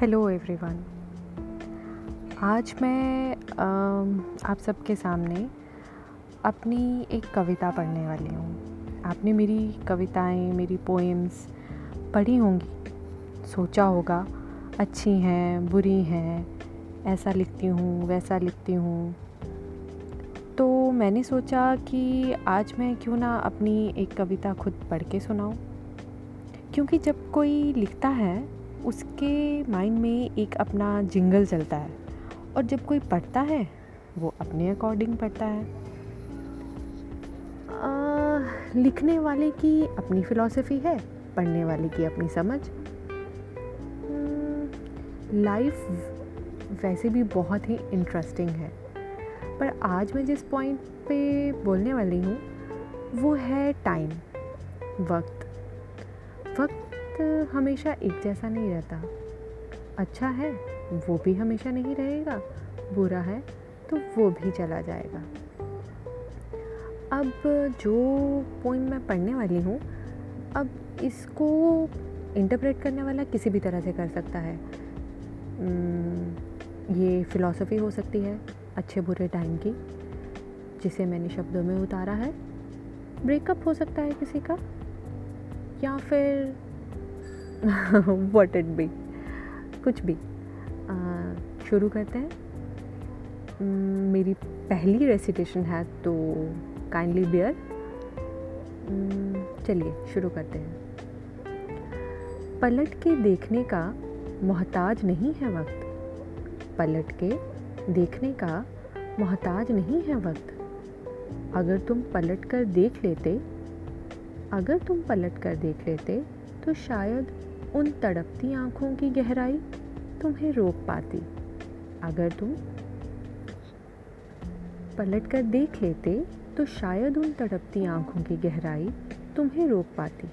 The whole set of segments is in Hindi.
हेलो एवरीवन आज मैं आप सबके सामने अपनी एक कविता पढ़ने वाली हूँ। आपने मेरी कविताएँ, मेरी पोएम्स पढ़ी होंगी। सोचा होगा, अच्छी हैं, बुरी हैं, ऐसा लिखती हूँ, वैसा लिखती हूँ। तो मैंने सोचा कि आज मैं क्यों ना अपनी एक कविता खुद पढ़ के सुनाऊँ। क्योंकि जब कोई लिखता है उसके माइंड में एक अपना जिंगल चलता है और जब कोई पढ़ता है वो अपने अकॉर्डिंग पढ़ता है। आ, लिखने वाले की अपनी फ़िलॉसफी है पढ़ने वाले की अपनी समझ। लाइफ हम्म, वैसे भी बहुत ही इंटरेस्टिंग है। पर आज मैं जिस पॉइंट पे बोलने वाली हूँ वो है टाइम वक्त। वक्त हमेशा एक जैसा नहीं रहता। अच्छा है, वो भी हमेशा नहीं रहेगा। बुरा है तो वो भी चला जाएगा। अब जो पोइम मैं पढ़ने वाली हूँ, अब इसको इंटरप्रेट करने वाला किसी भी तरह से कर सकता है। ये फ़िलॉसफी हो सकती है, अच्छे बुरे टाइम की, जिसे मैंने शब्दों में उतारा है। ब्रेकअप हो सकता है किसी का, या फिर वट इट बी कुछ भी। शुरू करते हैं। मेरी पहली रेसिटेशन है तो काइंडली बियर चलिए, शुरू करते हैं। पलट के देखने का मोहताज नहीं है वक्त। पलट के देखने का मोहताज नहीं है वक्त। अगर तुम पलट कर देख लेते, अगर तुम पलट कर देख लेते तो शायद उन तड़पती आँखों की गहराई तुम्हें रोक पाती। अगर तुम पलट कर देख लेते तो शायद उन तड़पती आँखों की गहराई तुम्हें रोक पाती।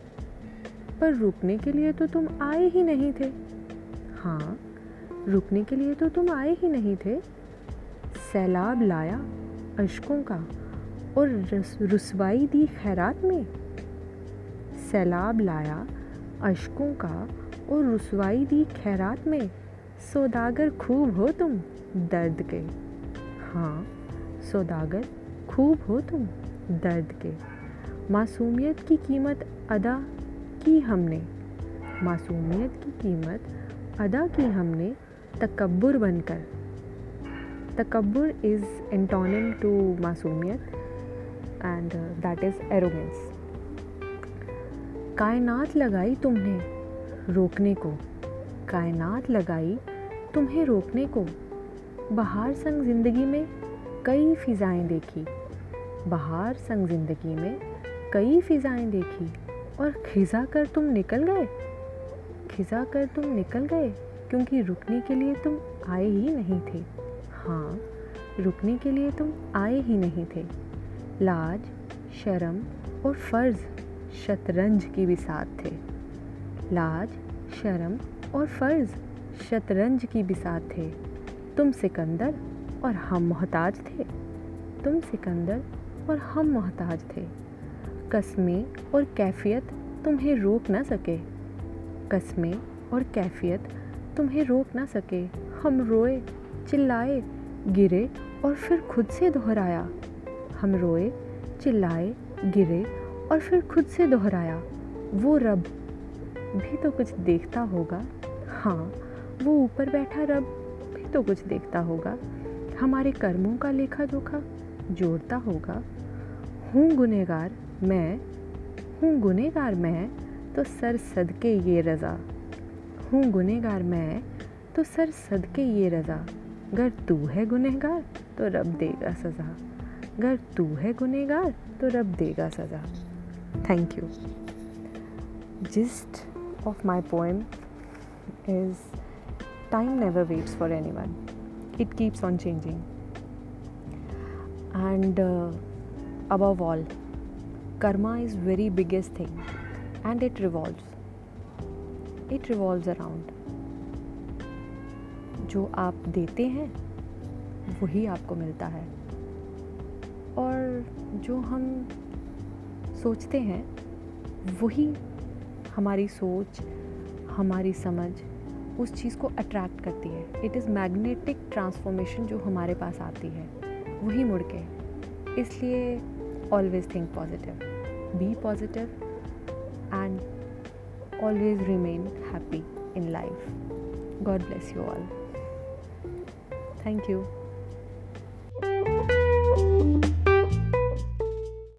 पर रुकने के लिए तो तुम आए ही नहीं थे। हाँ रुकने के लिए तो तुम आए ही नहीं थे। सैलाब लाया अशकों का और रसवाई दी खैरात में। सैलाब लाया अशकों का और रसवाई दी खैरात में सौदागर खूब हो तुम, दर्द के। हाँ सौदागर खूब हो तुम, दर्द के। मासूमियत की कीमत अदा की हमने। मासूमियत की कीमत अदा की हमने तकबर बनकर। तकबर इज़ एंटोनिम टू मासूमियत एंड दैट इज़ एरोगेंस कायनात लगाई तुमने रोकने को। कायनात लगाई तुम्हें रोकने को। बहार संग ज़िंदगी में कई फ़िज़ाएँ देखी। बहार संग ज़िंदगी में कई फ़िज़ाएँ देखी। और खिजा कर तुम निकल गए। खिजा कर तुम निकल गए क्योंकि रुकने के लिए तुम आए ही नहीं थे। हाँ रुकने के लिए तुम आए ही नहीं थे। लाज, शर्म और फ़र्ज़ शतरंज की भी साथ थे। लाज, शर्म और फ़र्ज़ शतरंज की भी साथ थे। तुम सिकंदर और हम मोहताज थे। तुम सिकंदर और हम मोहताज थे। कस्में और कैफियत तुम्हें रोक ना सके। कस्में और कैफियत तुम्हें रोक ना सके। हम रोए, चिल्लाए, गिरे और फिर खुद से दोहराया। हम रोए, चिल्लाए, गिरे और फिर खुद से दोहराया, वो रब भी तो कुछ देखता होगा। हाँ वो ऊपर बैठा रब भी तो कुछ देखता होगा। हमारे कर्मों का लेखा जोखा जोड़ता होगा। हूँ गुनेगार मैं, हूँ गुनेगार मैं तो सर सदके ये रज़ा। हूँ गुनेगार मैं तो सर सदके ये रज़ा। अगर तू है गुनहगार तो रब देगा सज़ा। अगर तू है गुनहगार तो रब देगा सज़ा। Thank you gist of my poem is time never waits for any one it keeps on changing and above all karma is very biggest thing and it revolve it revolve around जो आप देते हैं, वही आपको मिलता है। और जो हम सोचते हैं, वही हमारी सोच, हमारी समझ उस चीज़ को अट्रैक्ट करती है। इट इज़ मैग्नेटिक ट्रांसफॉर्मेशन जो हमारे पास आती है, वही मुड़ के। इसलिए always think positive be positive and always remain happy in life God bless you all thank you